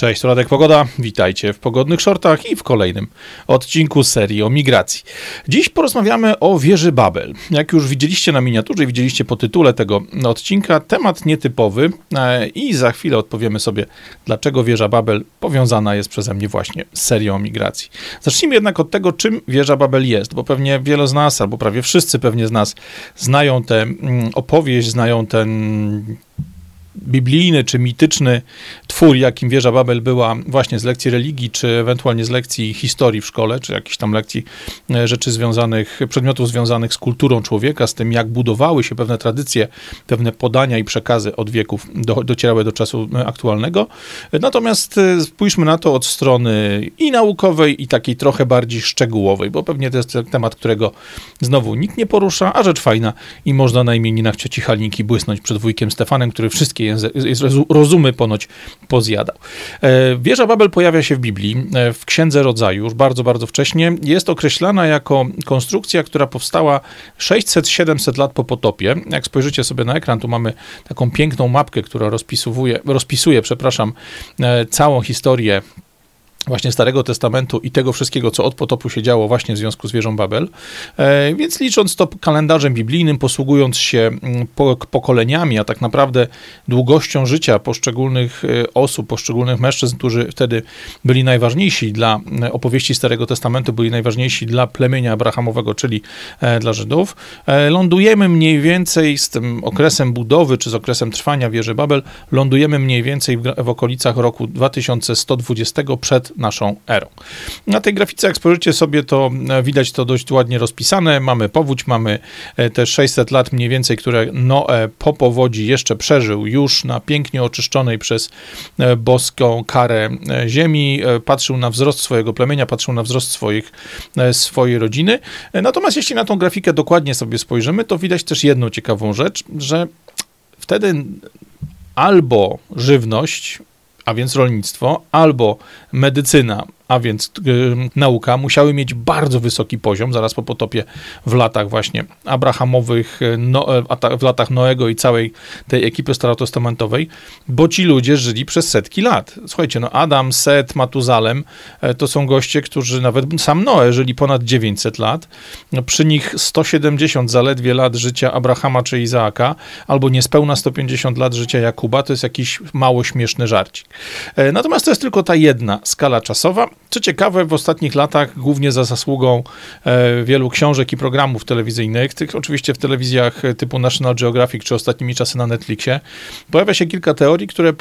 Cześć, Radek Pogoda. Witajcie w Pogodnych Shortach i w kolejnym odcinku serii o migracji. Dziś porozmawiamy o wieży Babel. Jak już widzieliście na miniaturze i widzieliście po tytule tego odcinka, temat nietypowy e, i za chwilę odpowiemy sobie, dlaczego wieża Babel powiązana jest przeze mnie właśnie z serią o migracji. Zacznijmy jednak od tego, czym wieża Babel jest, bo pewnie wiele z nas, albo prawie wszyscy pewnie z nas znają tę mm, opowieść, znają ten biblijny czy mityczny twór, jakim wieża Babel była właśnie z lekcji religii, czy ewentualnie z lekcji historii w szkole, czy jakichś tam lekcji e, rzeczy związanych, przedmiotów związanych z kulturą człowieka, z tym, jak budowały się pewne tradycje, pewne podania i przekazy od wieków do, docierały do czasu e, aktualnego. Natomiast e, spójrzmy na to od strony i naukowej, i takiej trochę bardziej szczegółowej, bo pewnie to jest temat, którego znowu nikt nie porusza, a rzecz fajna i można na imieninach cioci Halinki błysnąć przed wujkiem Stefanem, który wszystkie rozumy ponoć pozjadał. E, wieża Babel pojawia się w Biblii, e, w Księdze Rodzaju, już bardzo, bardzo wcześnie. Jest określana jako konstrukcja, która powstała 600-700 lat po potopie. Jak spojrzycie sobie na ekran, tu mamy taką piękną mapkę, która rozpisuje, rozpisuje przepraszam, e, całą historię właśnie Starego Testamentu i tego wszystkiego, co od potopu się działo właśnie w związku z wieżą Babel. E, więc licząc to kalendarzem biblijnym, posługując się mm, pokoleniami, a tak naprawdę długością życia poszczególnych e, osób, poszczególnych mężczyzn, którzy wtedy byli najważniejsi dla e, opowieści Starego Testamentu, byli najważniejsi dla plemienia abrahamowego, czyli dla Żydów, lądujemy mniej więcej z tym okresem budowy, czy z okresem trwania wieży Babel, lądujemy mniej więcej w, w okolicach roku 2120 przed naszą erą. Na tej grafice, jak spojrzycie sobie, to e, widać to dość ładnie rozpisane. Mamy powódź, mamy e, te 600 lat mniej więcej, które Noe po powodzi jeszcze przeżył już na pięknie oczyszczonej przez e, boską karę ziemi. Patrzył na wzrost swojego plemienia, patrzył na wzrost swoich, swojej rodziny. Natomiast jeśli na tą grafikę dokładnie sobie spojrzymy, to widać też jedną ciekawą rzecz, że wtedy albo żywność a więc rolnictwo, albo medycyna, a więc y, nauka, musiały mieć bardzo wysoki poziom, zaraz po potopie w latach właśnie abrahamowych, y, no, e, w latach Noego i całej tej ekipy starotestamentowej, bo ci ludzie żyli przez setki lat. Słuchajcie, no Adam, Set, Matuzalem e, to są goście, którzy nawet sam Noe żyli ponad 900 lat, no, przy nich 170 zaledwie lat życia Abrahama czy Izaaka, albo niespełna 150 lat życia Jakuba, to jest jakiś mało śmieszny żarcik. E, natomiast to jest tylko ta jedna skala czasowa, co ciekawe, w ostatnich latach, głównie za zasługą e, wielu książek i programów telewizyjnych, tych oczywiście w telewizjach typu National Geographic czy ostatnimi czasy na Netflixie, pojawia się kilka teorii, które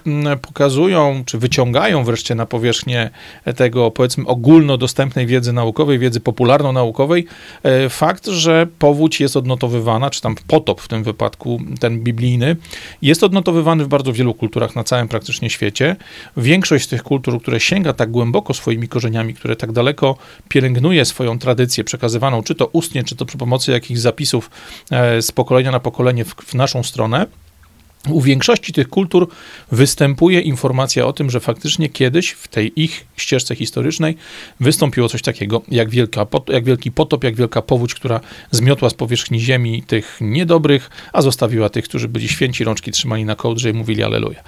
pokazują, czy wyciągają wreszcie na powierzchnię tego, powiedzmy, ogólnodostępnej wiedzy naukowej, wiedzy popularno-naukowej, e, fakt, że powódź jest odnotowywana, czy tam potop w tym wypadku, ten biblijny, jest odnotowywany w bardzo wielu kulturach na całym praktycznie świecie. Większość z tych kultur, które sięga tak głęboko swoimi korzeniami, które tak daleko pielęgnuje swoją tradycję przekazywaną, czy to ustnie, czy to przy pomocy jakichś zapisów e, z pokolenia na pokolenie w, w naszą stronę, u większości tych kultur występuje informacja o tym, że faktycznie kiedyś w tej ich ścieżce historycznej wystąpiło coś takiego jak, wielka, jak wielki potop, jak wielka powódź, która zmiotła z powierzchni ziemi tych niedobrych, a zostawiła tych, którzy byli święci, rączki trzymali na kołdrze i mówili aleluja.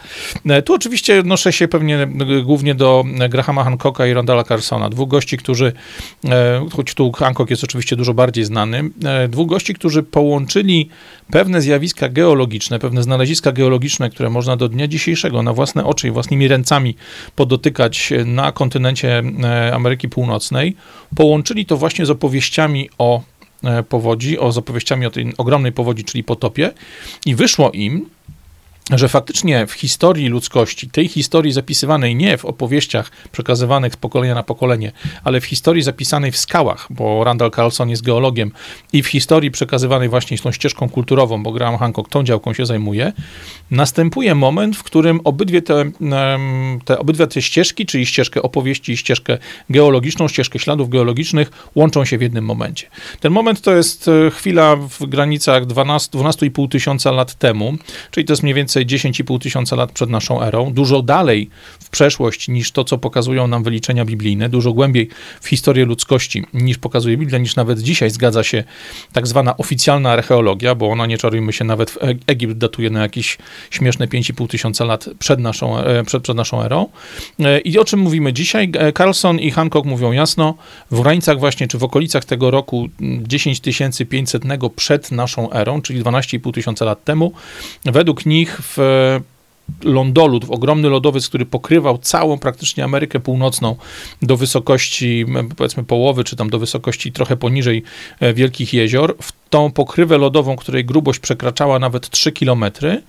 E, tu oczywiście odnoszę się pewnie e, głównie do Grahama Hancocka i Randalla Carsona, dwóch gości, którzy, e, choć tu Hancock jest oczywiście dużo bardziej znany, dwóch gości, którzy połączyli pewne zjawiska geologiczne, pewne znaleziska geologiczne, które można do dnia dzisiejszego na własne oczy i własnymi ręcami podotykać na kontynencie e, Ameryki Północnej, połączyli to właśnie z opowieściami o e, powodzi, o opowieściami o tej ogromnej powodzi, czyli potopie i wyszło im, że faktycznie w historii ludzkości, tej historii zapisywanej nie w opowieściach przekazywanych z pokolenia na pokolenie, ale w historii zapisanej w skałach, bo Randall Carlson jest geologiem, i w historii przekazywanej właśnie tą ścieżką kulturową, bo Graham Hancock tą działką się zajmuje, następuje moment, w którym obydwie te, te, obydwie te ścieżki, czyli ścieżkę opowieści i ścieżkę geologiczną, ścieżkę śladów geologicznych, łączą się w jednym momencie. Ten moment to jest e, chwila w granicach 12,5 tysiąca lat temu, czyli to jest mniej więcej więcej 10,5 tysiąca lat przed naszą erą, dużo dalej w przeszłość niż to, co pokazują nam wyliczenia biblijne, dużo głębiej w historię ludzkości niż pokazuje Biblia, niż nawet dzisiaj zgadza się tak zwana oficjalna archeologia, bo ona, nie czarujmy się, nawet w Egipt datuje na jakieś śmieszne 5,5 tysiąca lat przed naszą, e, przed, przed naszą erą. E, I o czym mówimy dzisiaj? E, Carlson i Hancock mówią jasno, w granicach właśnie, czy w okolicach tego roku 10 500 przed naszą erą, czyli 12,5 tysiąca lat temu, według nich w lądolud, ogromny lodowiec, który pokrywał całą praktycznie Amerykę Północną do wysokości powiedzmy połowy, czy tam do wysokości trochę poniżej wielkich jezior. W tą pokrywę lodową, której grubość przekraczała nawet 3 kilometry,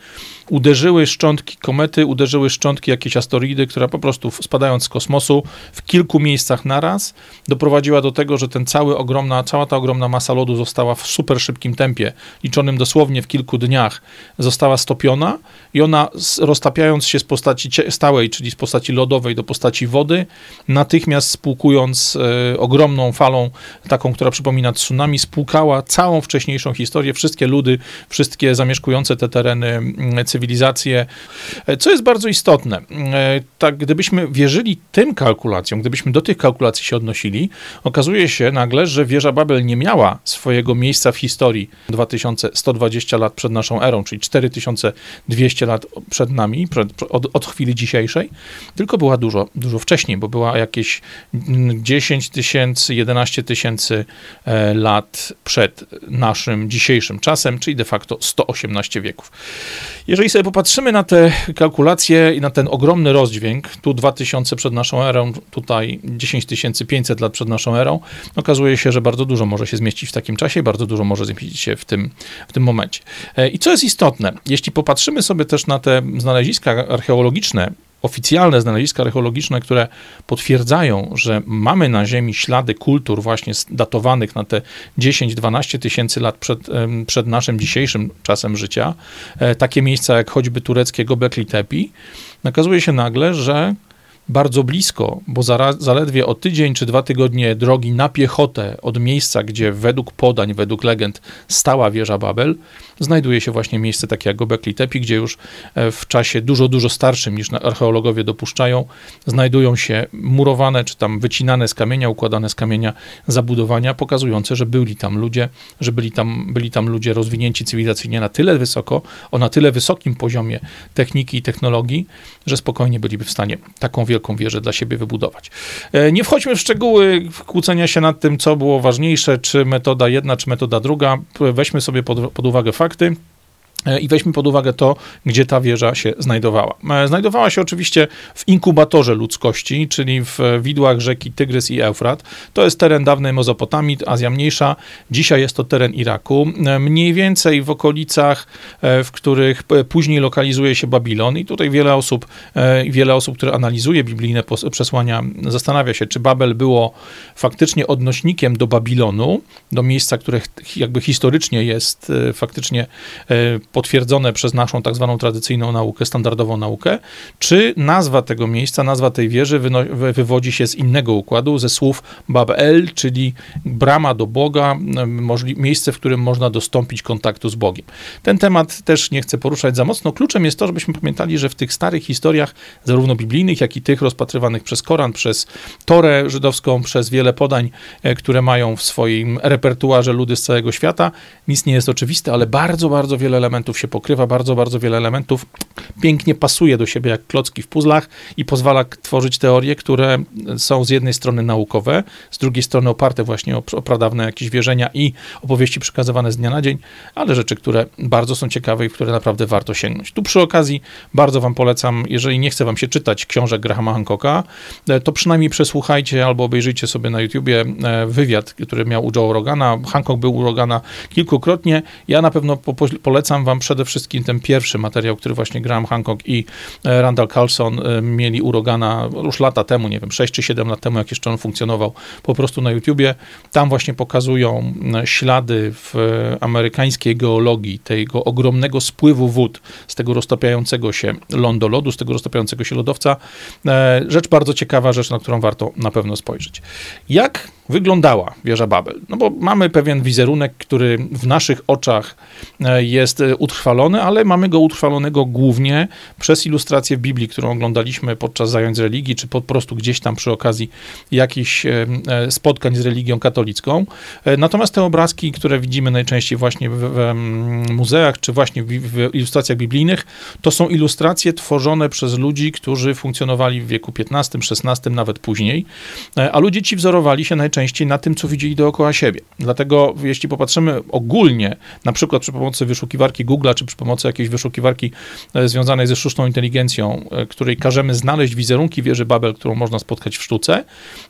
uderzyły szczątki komety, uderzyły szczątki jakiejś asteroidy, która po prostu spadając z kosmosu w kilku miejscach naraz doprowadziła do tego, że ten cały ogromna, cała ta ogromna masa lodu została w super szybkim tempie, liczonym dosłownie w kilku dniach, została stopiona i ona roztapiając się z postaci stałej, czyli z postaci lodowej do postaci wody, natychmiast spłukując e, ogromną falą, taką, która przypomina tsunami, spłukała całą wcześniejszą historię, wszystkie ludy, wszystkie zamieszkujące te tereny mm, cywilizacje, co jest bardzo istotne. E, tak, gdybyśmy wierzyli tym kalkulacjom, gdybyśmy do tych kalkulacji się odnosili, okazuje się nagle, że wieża Babel nie miała swojego miejsca w historii 2120 lat przed naszą erą, czyli 4200 lat przed nami, przed, od, od chwili dzisiejszej, tylko była dużo, dużo wcześniej, bo była jakieś 10 tysięcy, 11 tysięcy e, lat przed naszym dzisiejszym czasem, czyli de facto 118 wieków. Jeżeli sobie popatrzymy na te kalkulacje i na ten ogromny rozdźwięk, tu 2000 przed naszą erą, tutaj 10500 lat przed naszą erą, okazuje się, że bardzo dużo może się zmieścić w takim czasie, bardzo dużo może zmieścić się w tym, w tym momencie. E, I co jest istotne, jeśli popatrzymy sobie też na te znaleziska archeologiczne, oficjalne znaleziska archeologiczne, które potwierdzają, że mamy na Ziemi ślady kultur właśnie datowanych na te 10-12 tysięcy lat przed, przed naszym dzisiejszym czasem życia, e, takie miejsca jak choćby tureckie Göbekli Tepe, okazuje się nagle, że bardzo blisko, bo zaledwie o tydzień czy dwa tygodnie drogi na piechotę od miejsca, gdzie według podań, według legend stała wieża Babel, znajduje się właśnie miejsce takie jak Gobekli Tepe, gdzie już e, w czasie dużo, dużo starszym niż archeologowie dopuszczają, znajdują się murowane czy tam wycinane z kamienia, układane z kamienia zabudowania, pokazujące, że byli tam ludzie, że byli tam, byli tam ludzie rozwinięci cywilizacyjnie na tyle wysoko, o na tyle wysokim poziomie techniki i technologii, że spokojnie byliby w stanie taką wielką wieżę dla siebie wybudować. E, nie wchodźmy w szczegóły kłócenia się nad tym, co było ważniejsze, czy metoda jedna, czy metoda druga. Weźmy sobie pod, pod uwagę fakty. E, I weźmy pod uwagę to, gdzie ta wieża się znajdowała. E, znajdowała się oczywiście w inkubatorze ludzkości, czyli w widłach rzeki Tygrys i Eufrat. To jest teren dawnej Mezopotamii, Azja Mniejsza. Dzisiaj jest to teren Iraku. E, mniej więcej w okolicach, w których później lokalizuje się Babilon. I tutaj wiele osób, wiele osób, które analizuje biblijne przesłania, zastanawia się, czy Babel było faktycznie odnośnikiem do Babilonu, do miejsca, które jakby historycznie jest faktycznie potwierdzone przez naszą tak zwaną tradycyjną naukę, standardową naukę, czy nazwa tego miejsca, nazwa tej wieży wywodzi się z innego układu, ze słów Babel, czyli brama do Boga, miejsce, w którym można dostąpić kontaktu z Bogiem. Ten temat też nie chcę poruszać za mocno. Kluczem jest to, żebyśmy pamiętali, że w tych starych historiach, zarówno biblijnych, jak i tych rozpatrywanych przez Koran, przez Torę żydowską, przez wiele podań, e, które mają w swoim repertuarze ludy z całego świata, nic nie jest oczywiste, ale bardzo, bardzo wiele elementów elementów się pokrywa, bardzo, bardzo wiele elementów pięknie pasuje do siebie jak klocki w puzzlach i pozwala tworzyć teorie, które są z jednej strony naukowe, z drugiej strony oparte właśnie o, o pradawne jakieś wierzenia i opowieści przekazywane z dnia na dzień, ale rzeczy, które bardzo są ciekawe i które naprawdę warto sięgnąć. Tu przy okazji bardzo wam polecam, jeżeli nie chce wam się czytać książek Grahama Hancocka, e, to przynajmniej przesłuchajcie albo obejrzyjcie sobie na YouTubie e, wywiad, który miał u Joe Rogana. Hancock był u Rogana kilkukrotnie. Ja na pewno polecam wam przede wszystkim ten pierwszy materiał, który właśnie Graham Hancock i e, Randall Carlson e, mieli urogana już lata temu, nie wiem, 6 czy 7 lat temu, jak jeszcze on funkcjonował, po prostu na YouTubie. Tam właśnie pokazują e, ślady w amerykańskiej geologii tego ogromnego spływu wód z tego roztapiającego się lądolodu, z tego roztapiającego się lodowca. Rzecz bardzo ciekawa, rzecz, na którą warto na pewno spojrzeć. Jak wyglądała wieża Babel? No bo mamy pewien wizerunek, który w naszych oczach jest utrwalony, ale mamy go utrwalonego głównie przez ilustrację w Biblii, którą oglądaliśmy podczas zajęć z religii, czy po prostu gdzieś tam przy okazji jakichś spotkań z religią katolicką. Natomiast te obrazki, które widzimy najczęściej właśnie w, w muzeach, czy właśnie w, w ilustracjach biblijnych, to są ilustracje tworzone przez ludzi, którzy funkcjonowali w wieku XV, XVI, nawet później, a ludzie ci wzorowali się najczęściej na tym, co widzieli dookoła siebie. Dlatego, jeśli popatrzymy ogólnie, na przykład przy pomocy wyszukiwarki Google'a, czy przy pomocy jakiejś wyszukiwarki e, związanej ze sztuczną inteligencją, e, której każemy znaleźć wizerunki wieży Babel, którą można spotkać w sztuce,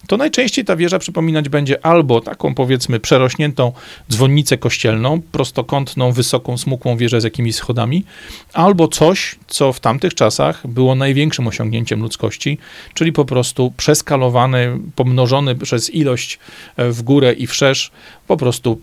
to najczęściej ta wieża przypominać będzie albo taką, powiedzmy, przerośniętą dzwonnicę kościelną, prostokątną, wysoką, smukłą wieżę z jakimiś schodami, albo coś, co w tamtych czasach było największym osiągnięciem ludzkości, czyli po prostu przeskalowany, pomnożony przez ilość e, w górę i wszerz, po prostu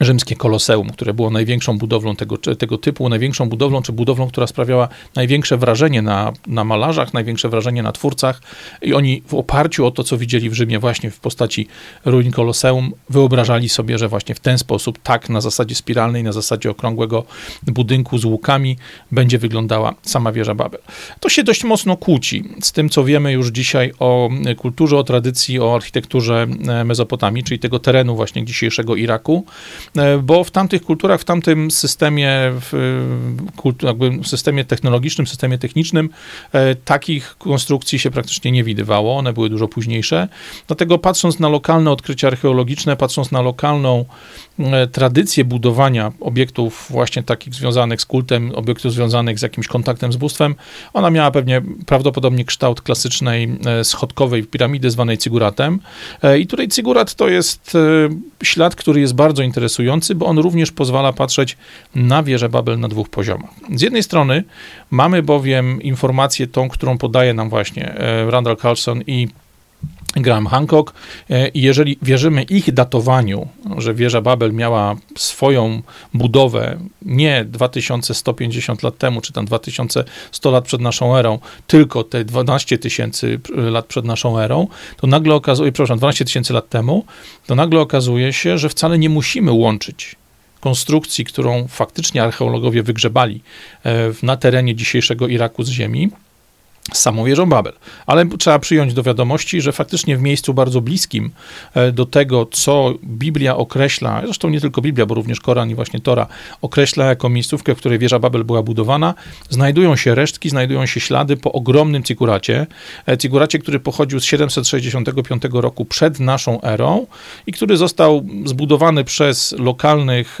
rzymskie koloseum, które było największą budowlą tego, tego typu, największą budowlą, czy budowlą, która sprawiała największe wrażenie na, na malarzach, największe wrażenie na twórcach i oni w oparciu o to, co widzieli w Rzymie właśnie w postaci ruin koloseum, wyobrażali sobie, że właśnie w ten sposób, tak na zasadzie spiralnej, na zasadzie okrągłego budynku z łukami będzie wyglądała sama wieża Babel. To się dość mocno kłóci z tym, co wiemy już dzisiaj o kulturze, o tradycji, o architekturze e, Mezopotamii, czyli tego terenu właśnie dzisiejszego Iraku, bo w tamtych kulturach, w tamtym systemie, w jakby systemie technologicznym, systemie technicznym e, takich konstrukcji się praktycznie nie widywało, one były dużo późniejsze. Dlatego patrząc na lokalne odkrycia archeologiczne, patrząc na lokalną e, tradycję budowania obiektów właśnie takich związanych z kultem, obiektów związanych z jakimś kontaktem z bóstwem, ona miała pewnie prawdopodobnie kształt klasycznej schodkowej piramidy zwanej cyguratem. I tutaj cygurat to jest ślad, który jest bardzo interesujący bo on również pozwala patrzeć na wieżę Babel na dwóch poziomach. Z jednej strony mamy bowiem informację tą, którą podaje nam właśnie e, Randall Carlson i Graham Hancock. E, i jeżeli wierzymy ich datowaniu, że wieża Babel miała swoją budowę nie 2150 lat temu, czy tam 2100 lat przed naszą erą, tylko te 12 tysięcy lat przed naszą erą, to nagle okazuje, przepraszam, 12 tysięcy lat temu, to nagle okazuje się, że wcale nie musimy łączyć konstrukcji, którą faktycznie archeologowie wygrzebali e, na terenie dzisiejszego Iraku z ziemi, z samą wieżą Babel. Ale trzeba przyjąć do wiadomości, że faktycznie w miejscu bardzo bliskim e, do tego, co Biblia określa, zresztą nie tylko Biblia, bo również Koran i właśnie Tora określa jako miejscówkę, w której wieża Babel była budowana, znajdują się resztki, znajdują się ślady po ogromnym ciguracie. E, ciguracie, który pochodził z 765 roku przed naszą erą i który został zbudowany przez lokalnych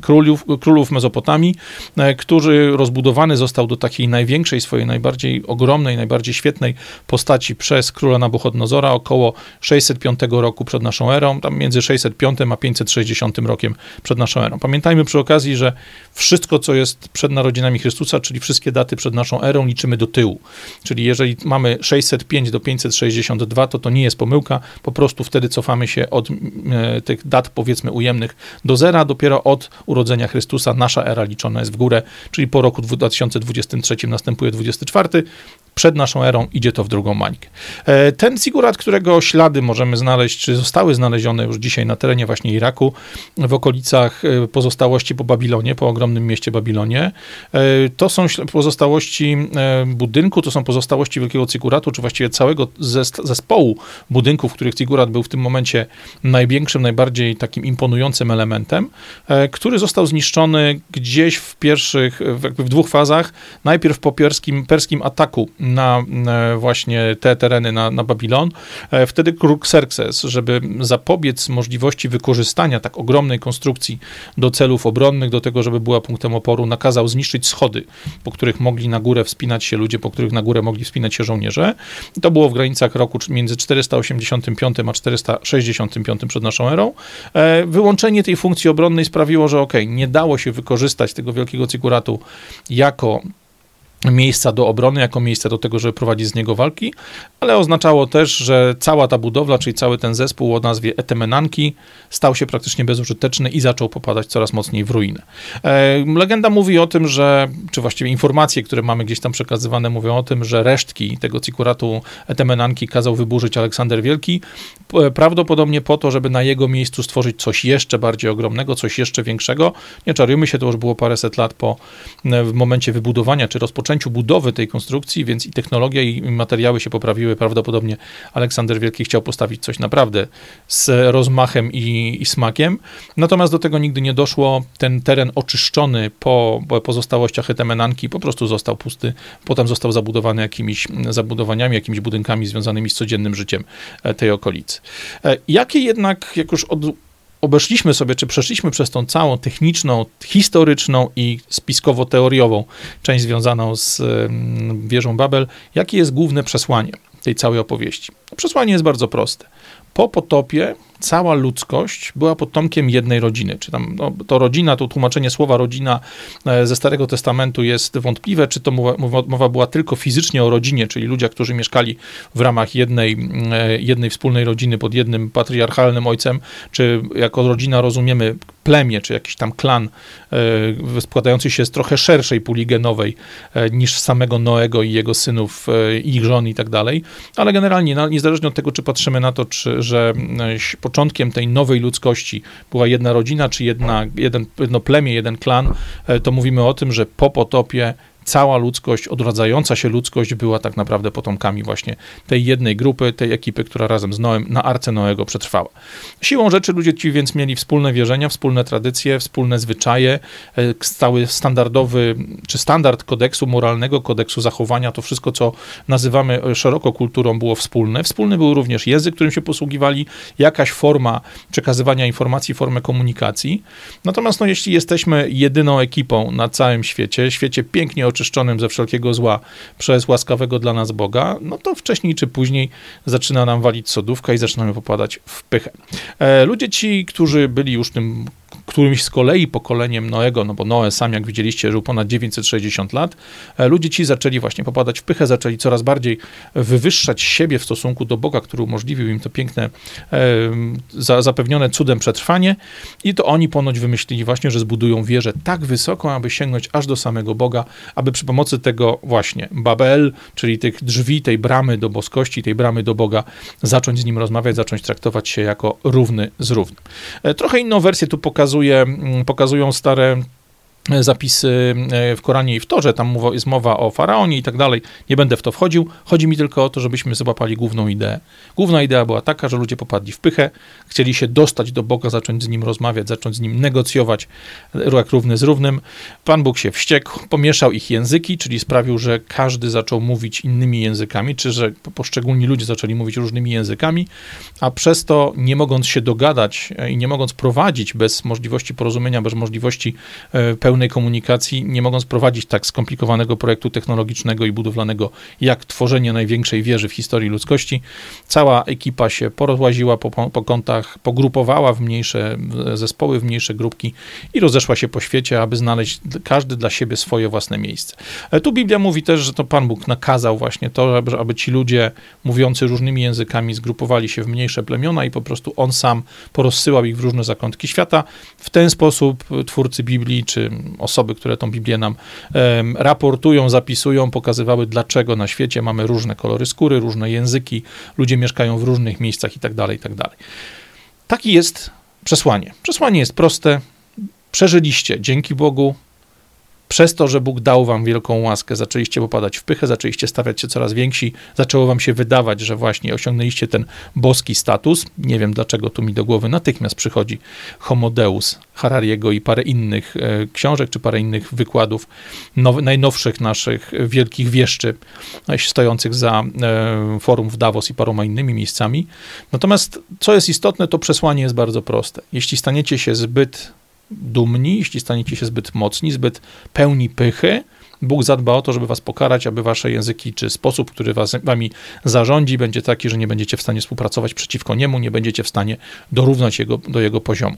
królów, królów Mezopotamii, e, który rozbudowany został do takiej największej swojej, najbardziej ogromnej ogromnej, najbardziej świetnej postaci przez króla Nabuchodnozora około 605 roku przed naszą erą, tam między 605 a 560 rokiem przed naszą erą. Pamiętajmy przy okazji, że wszystko, co jest przed narodzinami Chrystusa, czyli wszystkie daty przed naszą erą, liczymy do tyłu. Czyli jeżeli mamy 605 do 562, to to nie jest pomyłka, po prostu wtedy cofamy się od e, tych dat, powiedzmy, ujemnych do zera, dopiero od urodzenia Chrystusa nasza era liczona jest w górę, czyli po roku 2023 następuje 24, przed naszą erą idzie to w drugą mańkę. E, ten sigurat, którego ślady możemy znaleźć, czy zostały znalezione już dzisiaj na terenie właśnie Iraku, w okolicach e, pozostałości po Babilonie, po ogromnym mieście Babilonie, e, to są pozostałości budynku, to są pozostałości wielkiego ciguratu, czy właściwie całego zespołu budynków, w których cigurat był w tym momencie największym, najbardziej takim imponującym elementem, który został zniszczony gdzieś w pierwszych, w dwóch fazach. Najpierw po perskim, perskim ataku na właśnie te tereny, na, na Babilon. E, wtedy król Xerxes, żeby zapobiec możliwości wykorzystania tak ogromnej konstrukcji do celów obronnych, do tego, żeby była punktem oporu, nakazał zniszczyć schody, po których mogli na górę wspinać się ludzie, po których na górę mogli wspinać się żołnierze. To było w granicach roku między 485 a 465 przed naszą erą. E, wyłączenie tej funkcji obronnej sprawiło, że ok, nie dało się wykorzystać tego wielkiego cykuratu jako miejsca do obrony, jako miejsce do tego, żeby prowadzić z niego walki, ale oznaczało też, że cała ta budowla, czyli cały ten zespół o nazwie Etemenanki stał się praktycznie bezużyteczny i zaczął popadać coraz mocniej w ruinę. E, legenda mówi o tym, że, czy właściwie informacje, które mamy gdzieś tam przekazywane, mówią o tym, że resztki tego cikuratu Etemenanki kazał wyburzyć Aleksander Wielki, prawdopodobnie po to, żeby na jego miejscu stworzyć coś jeszcze bardziej ogromnego, coś jeszcze większego. Nie czarujmy się, to już było paręset lat po w momencie wybudowania czy rozpoczęciu budowy tej konstrukcji, więc i technologia i materiały się poprawiły. Prawdopodobnie Aleksander Wielki chciał postawić coś naprawdę z rozmachem i, i smakiem. Natomiast do tego nigdy nie doszło. Ten teren oczyszczony po pozostałościach Etemenanki po prostu został pusty. Potem został zabudowany jakimiś zabudowaniami, jakimiś budynkami związanymi z codziennym życiem e, tej okolicy. E, jakie jednak, jak już od, obeszliśmy sobie, czy przeszliśmy przez tą całą techniczną, historyczną i spiskowo-teoriową część związaną z wieżą Babel, jakie jest główne przesłanie tej całej opowieści? Przesłanie jest bardzo proste. Po potopie cała ludzkość była potomkiem jednej rodziny. Czy tam no, to rodzina, to tłumaczenie słowa rodzina e, ze Starego Testamentu jest wątpliwe, czy to mowa, mowa była tylko fizycznie o rodzinie, czyli ludzie, którzy mieszkali w ramach jednej, e, jednej wspólnej rodziny pod jednym patriarchalnym ojcem, czy jako rodzina rozumiemy plemię, czy jakiś tam klan e, składający się z trochę szerszej puli genowej niż samego Noego i jego synów, ich żon i tak dalej, ale generalnie niezależnie od tego, czy patrzymy na to, czy, że początkiem tej nowej ludzkości była jedna rodzina, czy jedna, jeden, jedno plemię, jeden klan, e, to mówimy o tym, że po potopie cała ludzkość, odradzająca się ludzkość była tak naprawdę potomkami właśnie tej jednej grupy, tej ekipy, która razem z Noem na Arce Noego przetrwała. Siłą rzeczy ludzie ci więc mieli wspólne wierzenia, wspólne tradycje, wspólne zwyczaje, e, cały standardowy, czy standard kodeksu moralnego, kodeksu zachowania, to wszystko, co nazywamy szeroko kulturą, było wspólne. Wspólny był również język, którym się posługiwali, jakaś forma przekazywania informacji, formę komunikacji. Natomiast no, jeśli jesteśmy jedyną ekipą na całym świecie, świecie pięknie oczyszczonym ze wszelkiego zła przez łaskawego dla nas Boga, no to wcześniej czy później zaczyna nam walić sodówka i zaczynamy popadać w pychę. E, ludzie ci, którzy byli już tym którymś z kolei pokoleniem Noego, no bo Noe sam, jak widzieliście, żył ponad 960 lat, e, ludzie ci zaczęli właśnie popadać w pychę, zaczęli coraz bardziej wywyższać siebie w stosunku do Boga, który umożliwił im to piękne, e, zapewnione cudem przetrwanie i to oni ponoć wymyślili właśnie, że zbudują wieżę tak wysoką, aby sięgnąć aż do samego Boga, aby przy pomocy tego właśnie Babel, czyli tych drzwi, tej bramy do boskości, tej bramy do Boga, zacząć z nim rozmawiać, zacząć traktować się jako równy z równym. E, trochę inną wersję tu pokazuje, mm, pokazują stare zapisy e, w Koranie i w Torze, tam jest mowa o Faraonie i tak dalej, nie będę w to wchodził, chodzi mi tylko o to, żebyśmy złapali główną ideę. Główna idea była taka, że ludzie popadli w pychę, chcieli się dostać do Boga, zacząć z Nim rozmawiać, zacząć z Nim negocjować jak równy z równym. Pan Bóg się wściekł, pomieszał ich języki, czyli sprawił, że każdy zaczął mówić innymi językami, czy że poszczególni ludzie zaczęli mówić różnymi językami, a przez to nie mogąc się dogadać e, i nie mogąc prowadzić bez możliwości porozumienia, bez możliwości e, pełnej komunikacji, nie mogąc prowadzić tak skomplikowanego projektu technologicznego i budowlanego, jak tworzenie największej wieży w historii ludzkości. Cała ekipa się porozłaziła po, po kątach, pogrupowała w mniejsze zespoły, w mniejsze grupki i rozeszła się po świecie, aby znaleźć każdy dla siebie swoje własne miejsce. E, tu Biblia mówi też, że to Pan Bóg nakazał właśnie to, aby ci ludzie mówiący różnymi językami zgrupowali się w mniejsze plemiona i po prostu On sam porozsyłał ich w różne zakątki świata. W ten sposób twórcy Biblii, czy osoby, które tą Biblię nam raportują, zapisują, pokazywały, dlaczego na świecie mamy różne kolory skóry, różne języki, ludzie mieszkają w różnych miejscach i tak dalej, i tak. Taki jest przesłanie. Przesłanie jest proste. Przeżyliście dzięki Bogu, przez to, że Bóg dał wam wielką łaskę, zaczęliście popadać w pychę, zaczęliście stawiać się coraz więksi, zaczęło wam się wydawać, że właśnie osiągnęliście ten boski status. Nie wiem dlaczego tu mi do głowy natychmiast przychodzi Homodeus Harariego i parę innych e, książek, czy parę innych wykładów now, najnowszych naszych wielkich wieszczy e, stojących za e, forum w Davos i paroma innymi miejscami. Natomiast co jest istotne, to przesłanie jest bardzo proste. Jeśli staniecie się zbyt dumni, jeśli staniecie się zbyt mocni, zbyt pełni pychy, Bóg zadba o to, żeby was pokarać, aby wasze języki, czy sposób, który was, wami zarządzi, będzie taki, że nie będziecie w stanie współpracować przeciwko niemu, nie będziecie w stanie dorównać jego, do jego poziomu.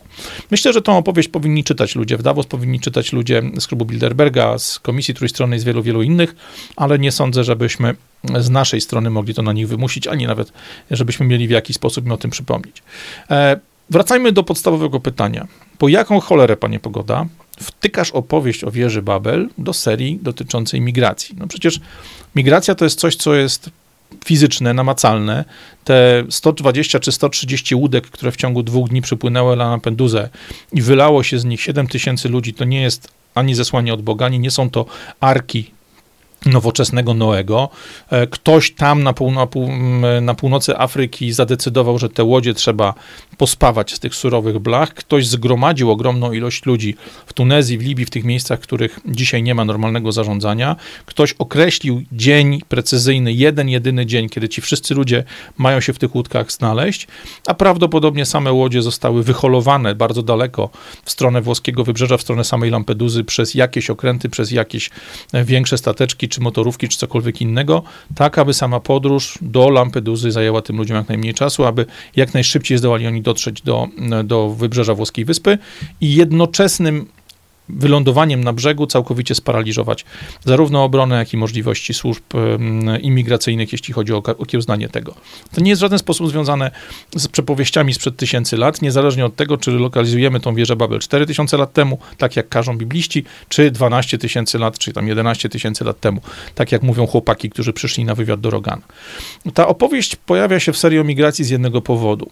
Myślę, że tą opowieść powinni czytać ludzie w Davos, powinni czytać ludzie z klubu Bilderberga, z Komisji Trójstronnej, z wielu, wielu innych, ale nie sądzę, żebyśmy z naszej strony mogli to na nich wymusić, ani nawet, żebyśmy mieli w jakiś sposób im o tym przypomnieć. E, wracajmy do podstawowego pytania. Po jaką cholerę, panie Pogoda, wtykasz opowieść o wieży Babel do serii dotyczącej migracji. No przecież migracja to jest coś, co jest fizyczne, namacalne. Te 120 czy 130 łódek, które w ciągu dwóch dni przypłynęły na Lampedusę i wylało się z nich 7 tysięcy ludzi, to nie jest ani zesłanie od Boga, ani nie są to arki nowoczesnego Noego. E, ktoś tam na, pół, na, pół, na, północy Afryki zadecydował, że te łodzie trzeba pospawać z tych surowych blach. Ktoś zgromadził ogromną ilość ludzi w Tunezji, w Libii, w tych miejscach, których dzisiaj nie ma normalnego zarządzania. Ktoś określił dzień precyzyjny, jeden, jedyny dzień, kiedy ci wszyscy ludzie mają się w tych łódkach znaleźć, a prawdopodobnie same łodzie zostały wyholowane bardzo daleko w stronę włoskiego wybrzeża, w stronę samej Lampeduzy przez jakieś okręty, przez jakieś e, większe stateczki, czy motorówki, czy cokolwiek innego, tak aby sama podróż do Lampeduzy zajęła tym ludziom jak najmniej czasu, aby jak najszybciej zdołali oni dotrzeć do, do wybrzeża włoskiej wyspy i jednoczesnym wylądowaniem na brzegu całkowicie sparaliżować zarówno obronę, jak i możliwości służb imigracyjnych, jeśli chodzi o okiełznanie tego. To nie jest w żaden sposób związane z przepowieściami sprzed tysięcy lat, niezależnie od tego, czy lokalizujemy tą wieżę Babel 4000 lat temu, tak jak każą bibliści, czy 12 tysięcy lat, czy tam 11 tysięcy lat temu, tak jak mówią chłopaki, którzy przyszli na wywiad do Rogana. Ta opowieść pojawia się w serii o migracji z jednego powodu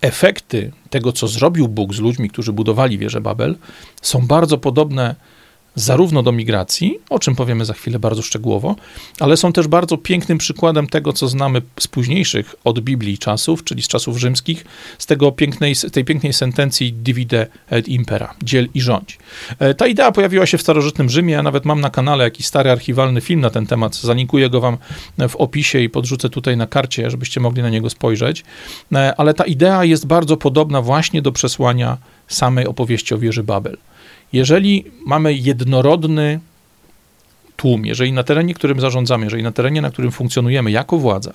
efekty tego, co zrobił Bóg z ludźmi, którzy budowali wieżę Babel, są bardzo podobne zarówno do migracji, o czym powiemy za chwilę bardzo szczegółowo, ale są też bardzo pięknym przykładem tego, co znamy z późniejszych od Biblii czasów, czyli z czasów rzymskich, z tego pięknej, tej pięknej sentencji divide et impera, dziel i rządź. E, ta idea pojawiła się w starożytnym Rzymie, ja nawet mam na kanale jakiś stary archiwalny film na ten temat, zalinkuję go wam w opisie i podrzucę tutaj na karcie, żebyście mogli na niego spojrzeć, e, ale ta idea jest bardzo podobna właśnie do przesłania samej opowieści o wieży Babel. Jeżeli mamy jednorodny tłum, jeżeli na terenie, którym zarządzamy, jeżeli na terenie, na którym funkcjonujemy jako władza,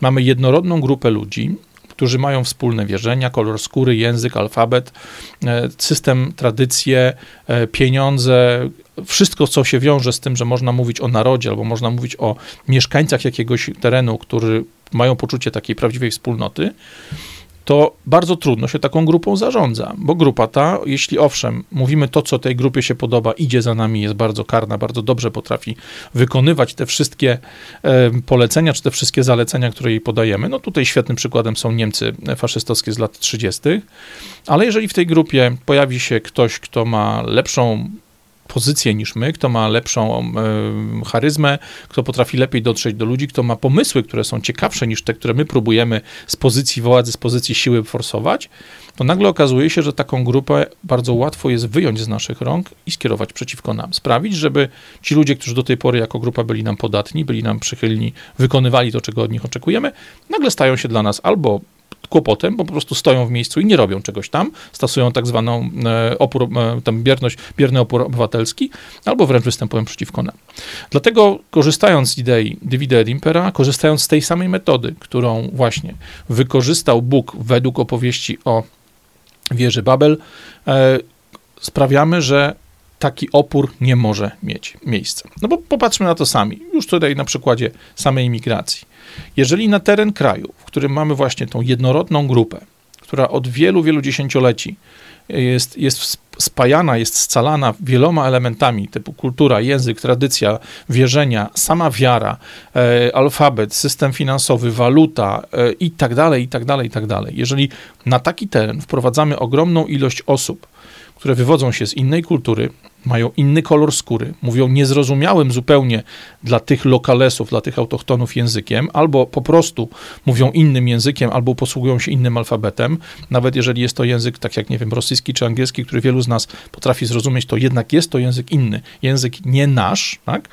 mamy jednorodną grupę ludzi, którzy mają wspólne wierzenia, kolor skóry, język, alfabet, e, system, tradycje, e, pieniądze, wszystko, co się wiąże z tym, że można mówić o narodzie albo można mówić o mieszkańcach jakiegoś terenu, którzy mają poczucie takiej prawdziwej wspólnoty, to bardzo trudno się taką grupą zarządza, bo grupa ta, jeśli owszem, mówimy to, co tej grupie się podoba, idzie za nami, jest bardzo karna, bardzo dobrze potrafi wykonywać te wszystkie e, polecenia, czy te wszystkie zalecenia, które jej podajemy. No tutaj świetnym przykładem są Niemcy faszystowskie z lat 30., ale jeżeli w tej grupie pojawi się ktoś, kto ma lepszą pozycję niż my, kto ma lepszą charyzmę, kto potrafi lepiej dotrzeć do ludzi, kto ma pomysły, które są ciekawsze niż te, które my próbujemy z pozycji władzy, z pozycji siły forsować, to nagle okazuje się, że taką grupę bardzo łatwo jest wyjąć z naszych rąk i skierować przeciwko nam. Sprawić, żeby ci ludzie, którzy do tej pory jako grupa byli nam podatni, byli nam przychylni, wykonywali to, czego od nich oczekujemy, nagle stają się dla nas albo kłopotem, bo po prostu stoją w miejscu i nie robią czegoś tam, stosują tak zwaną e, opór, e, tam bierność, bierny opór obywatelski, albo wręcz występują przeciwko nam. Dlatego korzystając z idei divide impera, korzystając z tej samej metody, którą właśnie wykorzystał Bóg według opowieści o wieży Babel, e, sprawiamy, że taki opór nie może mieć miejsca. No bo popatrzmy na to sami, już tutaj na przykładzie samej imigracji. Jeżeli na teren kraju, w którym mamy właśnie tą jednorodną grupę, która od wielu, wielu dziesięcioleci jest, jest spajana, jest scalana wieloma elementami typu kultura, język, tradycja, wierzenia, sama wiara, e, alfabet, system finansowy, waluta e, i tak dalej, i tak dalej, i tak dalej. Jeżeli na taki teren wprowadzamy ogromną ilość osób, które wywodzą się z innej kultury, mają inny kolor skóry, mówią niezrozumiałym zupełnie dla tych lokalesów, dla tych autochtonów językiem, albo po prostu mówią innym językiem, albo posługują się innym alfabetem, nawet jeżeli jest to język, tak jak, nie wiem, rosyjski czy angielski, który wielu z nas potrafi zrozumieć, to jednak jest to język inny, język nie nasz, tak?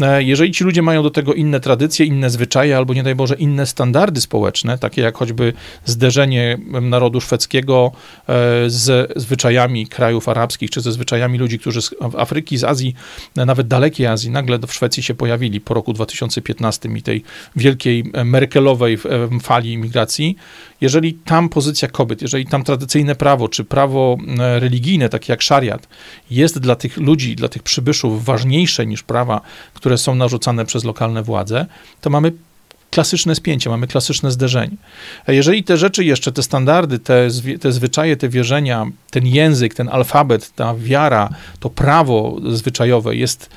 E, jeżeli ci ludzie mają do tego inne tradycje, inne zwyczaje, albo nie daj Boże, inne standardy społeczne, takie jak choćby zderzenie narodu szwedzkiego e, z zwyczajami krajów arabskich, czy ze zwyczajami ludzi, którzy Afryki, z Azji, nawet dalekiej Azji, nagle w Szwecji się pojawili po roku 2015 i tej wielkiej e, Merkelowej e, fali imigracji, jeżeli tam pozycja kobiet, jeżeli tam tradycyjne prawo, czy prawo e, religijne, takie jak szariat, jest dla tych ludzi, dla tych przybyszów ważniejsze niż prawa, które są narzucane przez lokalne władze, to mamy klasyczne spięcie, mamy klasyczne zderzenie. A jeżeli te rzeczy jeszcze, te standardy, te, te zwyczaje, te wierzenia, ten język, ten alfabet, ta wiara, to prawo zwyczajowe jest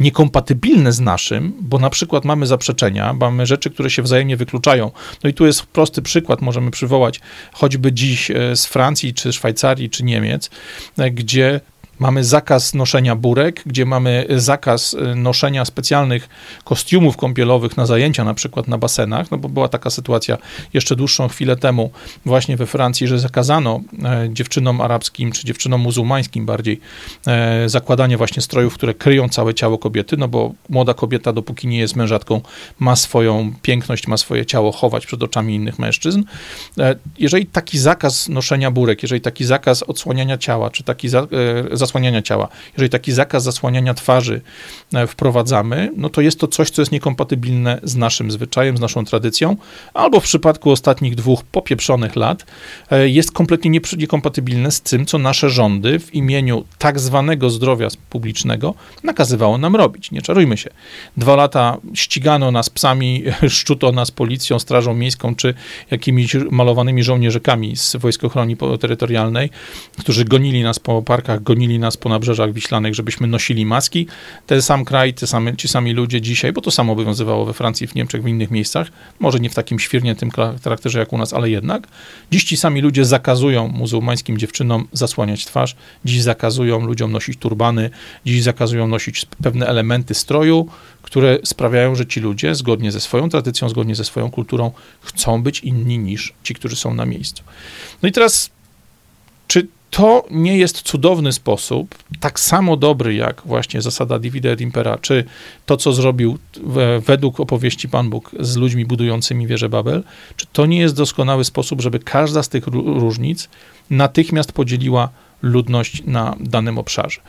niekompatybilne z naszym, bo na przykład mamy zaprzeczenia, mamy rzeczy, które się wzajemnie wykluczają. No i tu jest prosty przykład, możemy przywołać choćby dziś e, z Francji, czy Szwajcarii, czy Niemiec, e, gdzie Mamy zakaz noszenia burek, gdzie mamy zakaz y, noszenia specjalnych kostiumów kąpielowych na zajęcia, na przykład na basenach, no bo była taka sytuacja jeszcze dłuższą chwilę temu właśnie we Francji, że zakazano e, dziewczynom arabskim, czy dziewczynom muzułmańskim bardziej, e, zakładanie właśnie strojów, które kryją całe ciało kobiety, no bo młoda kobieta, dopóki nie jest mężatką, ma swoją piękność, ma swoje ciało chować przed oczami innych mężczyzn. E, jeżeli taki zakaz noszenia burek, jeżeli taki zakaz odsłaniania ciała, czy taki za, zasłaniania ciała. Jeżeli taki zakaz zasłaniania twarzy e, wprowadzamy, no to jest to coś, co jest niekompatybilne z naszym zwyczajem, z naszą tradycją, albo w przypadku ostatnich dwóch popieprzonych lat e, jest kompletnie niekompatybilne z tym, co nasze rządy w imieniu tak zwanego zdrowia publicznego nakazywało nam robić. Nie czarujmy się. Dwa lata ścigano nas psami, szczuto nas policją, strażą miejską, czy jakimiś malowanymi żołnierzykami z Wojsk Ochrony Terytorialnej, którzy gonili nas po parkach, gonili nas po nabrzeżach wiślanych, żebyśmy nosili maski. Ten sam kraj, te same, ci sami ludzie dzisiaj, bo to samo obowiązywało we Francji, w Niemczech, w innych miejscach, może nie w takim świerniętym charakterze jak u nas, ale jednak. Dziś ci sami ludzie zakazują muzułmańskim dziewczynom zasłaniać twarz, dziś zakazują ludziom nosić turbany, dziś zakazują nosić pewne elementy stroju, które sprawiają, że ci ludzie, zgodnie ze swoją tradycją, zgodnie ze swoją kulturą, chcą być inni niż ci, którzy są na miejscu. No i teraz, to nie jest cudowny sposób, tak samo dobry jak właśnie zasada divide impera, czy to, co zrobił według opowieści Pan Bóg z ludźmi budującymi wieżę Babel, czy to nie jest doskonały sposób, żeby każda z tych różnic natychmiast podzieliła ludność na danym obszarze.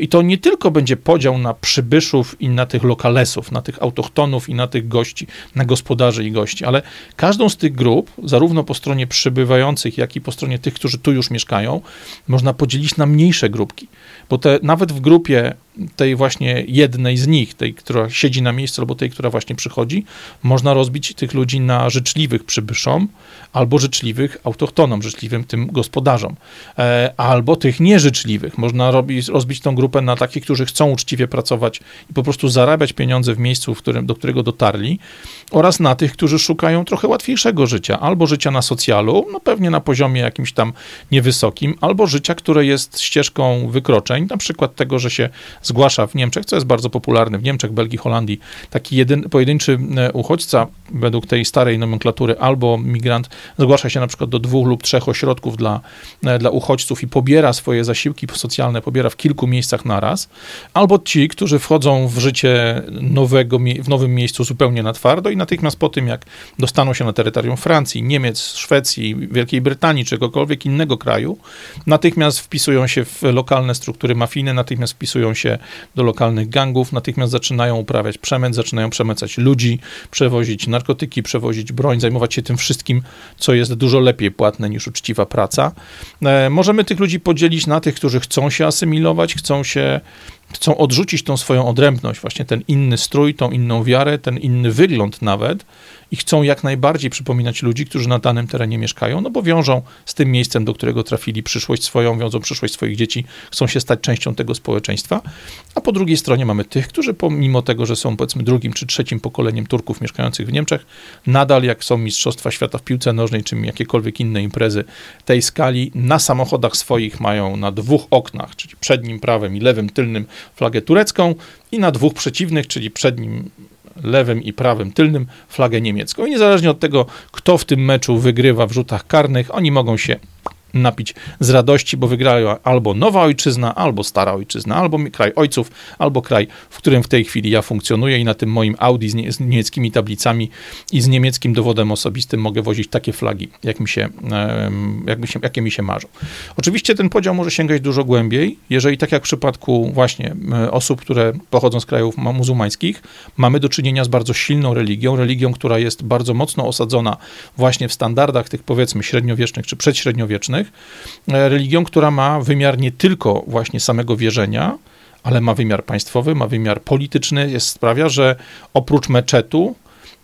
I to nie tylko będzie podział na przybyszów i na tych lokalesów, na tych autochtonów i na tych gości, na gospodarzy i gości, ale każdą z tych grup, zarówno po stronie przybywających, jak i po stronie tych, którzy tu już mieszkają, można podzielić na mniejsze grupki, bo te, nawet w grupie tej właśnie jednej z nich, tej, która siedzi na miejscu, albo tej, która właśnie przychodzi, można rozbić tych ludzi na życzliwych przybyszom, albo życzliwych autochtonom, życzliwym tym gospodarzom, e, albo tych nieżyczliwych. Można robić, rozbić tą grupę na takich, którzy chcą uczciwie pracować i po prostu zarabiać pieniądze w miejscu, w którym, do którego dotarli, oraz na tych, którzy szukają trochę łatwiejszego życia, albo życia na socjalu, no pewnie na poziomie jakimś tam niewysokim, albo życia, które jest ścieżką wykroczeń, na przykład tego, że się zgłasza w Niemczech, co jest bardzo popularne w Niemczech, Belgii, Holandii, taki pojedynczy e, uchodźca według tej starej nomenklatury albo migrant zgłasza się na przykład do dwóch lub trzech ośrodków dla, e, dla uchodźców i pobiera swoje zasiłki socjalne, pobiera w kilku miejscach naraz, albo ci, którzy wchodzą w życie nowego, w nowym miejscu zupełnie na twardo i natychmiast po tym, jak dostaną się na terytorium Francji, Niemiec, Szwecji, Wielkiej Brytanii czy kogokolwiek innego kraju, natychmiast wpisują się w lokalne struktury mafijne, natychmiast wpisują się do lokalnych gangów, natychmiast zaczynają uprawiać przemęt, zaczynają przemycać ludzi, przewozić narkotyki, przewozić broń, zajmować się tym wszystkim, co jest dużo lepiej płatne niż uczciwa praca. E, możemy tych ludzi podzielić na tych, którzy chcą się asymilować, chcą się chcą odrzucić tą swoją odrębność, właśnie ten inny strój, tą inną wiarę, ten inny wygląd nawet i chcą jak najbardziej przypominać ludzi, którzy na danym terenie mieszkają, no bo wiążą z tym miejscem, do którego trafili przyszłość swoją, wiążą przyszłość swoich dzieci, chcą się stać częścią tego społeczeństwa. A po drugiej stronie mamy tych, którzy pomimo tego, że są powiedzmy drugim czy trzecim pokoleniem Turków mieszkających w Niemczech, nadal jak są Mistrzostwa Świata w piłce nożnej, czy jakiekolwiek inne imprezy tej skali, na samochodach swoich mają na dwóch oknach, czyli przednim prawym i lewym tylnym flagę turecką i na dwóch przeciwnych, czyli przednim lewym i prawym tylnym flagę niemiecką. I niezależnie od tego, kto w tym meczu wygrywa w rzutach karnych, oni mogą się napić z radości, bo wygrała albo nowa ojczyzna, albo stara ojczyzna, albo kraj ojców, albo kraj, w którym w tej chwili ja funkcjonuję i na tym moim Audi z, nie, z niemieckimi tablicami i z niemieckim dowodem osobistym mogę wozić takie flagi, jak mi się, jak mi się, jakie mi się marzą. Oczywiście ten podział może sięgać dużo głębiej, jeżeli tak jak w przypadku właśnie osób, które pochodzą z krajów muzułmańskich, mamy do czynienia z bardzo silną religią, religią, która jest bardzo mocno osadzona właśnie w standardach tych powiedzmy średniowiecznych czy przedśredniowiecznych, E, religią, która ma wymiar nie tylko właśnie samego wierzenia, ale ma wymiar państwowy, ma wymiar polityczny, jest, sprawia, że oprócz meczetu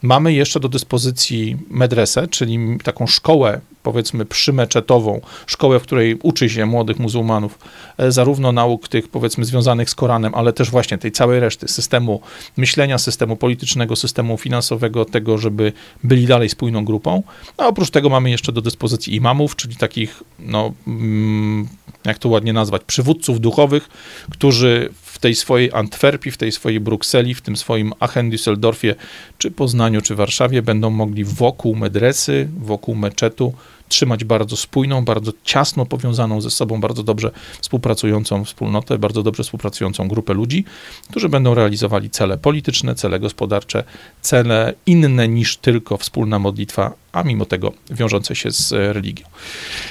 mamy jeszcze do dyspozycji medresę, czyli taką szkołę powiedzmy przymeczetową, szkołę, w której uczy się młodych muzułmanów e, zarówno nauk tych powiedzmy związanych z Koranem, ale też właśnie tej całej reszty systemu myślenia, systemu politycznego, systemu finansowego, tego, żeby byli dalej spójną grupą. A oprócz tego mamy jeszcze do dyspozycji imamów, czyli takich, no, mm, jak to ładnie nazwać, przywódców duchowych, którzy w tej swojej Antwerpii, w tej swojej Brukseli, w tym swoim Aachen, Düsseldorfie, czy Poznaniu, czy Warszawie będą mogli wokół medresy, wokół meczetu trzymać bardzo spójną, bardzo ciasno powiązaną ze sobą, bardzo dobrze współpracującą wspólnotę, bardzo dobrze współpracującą grupę ludzi, którzy będą realizowali cele polityczne, cele gospodarcze, cele inne niż tylko wspólna modlitwa, a mimo tego wiążące się z religią.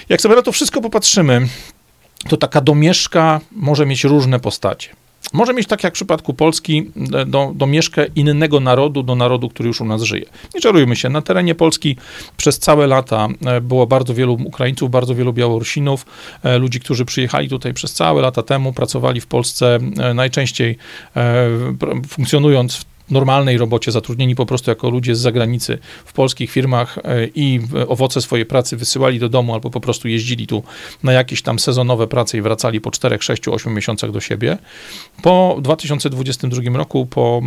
Jak sobie na to wszystko popatrzymy, to taka domieszka może mieć różne postacie może mieć tak jak w przypadku Polski e, do, domieszkę innego narodu, do narodu, który już u nas żyje. Nie czarujmy się, na terenie Polski przez całe lata e, było bardzo wielu Ukraińców, bardzo wielu Białorusinów, e, ludzi, którzy przyjechali tutaj przez całe lata temu, pracowali w Polsce najczęściej funkcjonując w normalnej robocie, zatrudnieni po prostu jako ludzie z zagranicy w polskich firmach e, i owoce swojej pracy wysyłali do domu albo po prostu jeździli tu na jakieś tam sezonowe prace i wracali po 4, 6, 8 miesiącach do siebie. Po 2022 roku, po